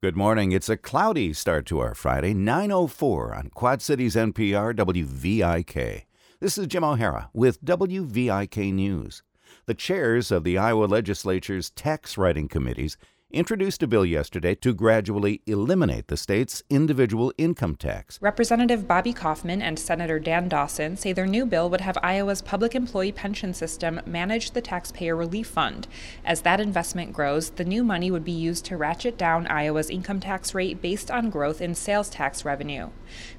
Good morning. It's a cloudy start to our Friday, 9:04 on Quad Cities NPR WVIK. This is Jim O'Hara with WVIK News. The chairs of the Iowa legislature's tax writing committees introduced a bill yesterday to gradually eliminate the state's individual income tax. Representative Bobby Kaufmann and Senator Dan Dawson say their new bill would have Iowa's public employee pension system manage the taxpayer relief fund. As that investment grows, the new money would be used to ratchet down Iowa's income tax rate based on growth in sales tax revenue.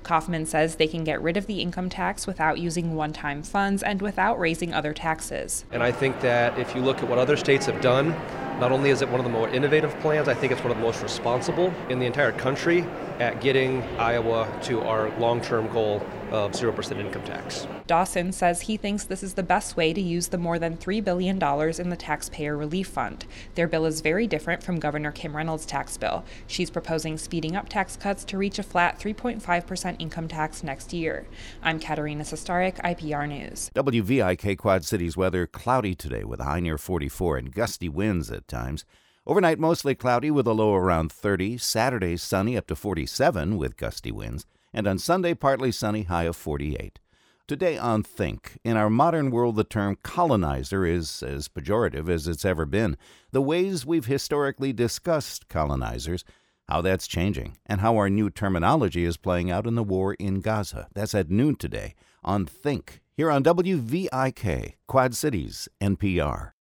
Kaufmann says they can get rid of the income tax without using one time funds and without raising other taxes. And I think that if you look at what other states have done, not only is it one of the more innovative plans, I think it's one of the most responsible in the entire country at getting Iowa to our long term goal of 0% income tax. Dawson says he thinks this is the best way to use the more than $3 billion in the Taxpayer Relief Fund. Their bill is very different from Governor Kim Reynolds' tax bill. She's proposing speeding up tax cuts to reach a flat 3.5% income tax next year. I'm Katarina Sostaric, IPR News. WVIK Quad Cities weather cloudy today with a high near 44 and gusty winds at times. Overnight, mostly cloudy with a low around 30. Saturday, sunny up to 47 with gusty winds. And on Sunday, partly sunny, high of 48. Today on Think, in our modern world, the term colonizer is as pejorative as it's ever been. The ways we've historically discussed colonizers, how that's changing, and how our new terminology is playing out in the war in Gaza. That's at noon today on Think, here on WVIK, Quad Cities, NPR.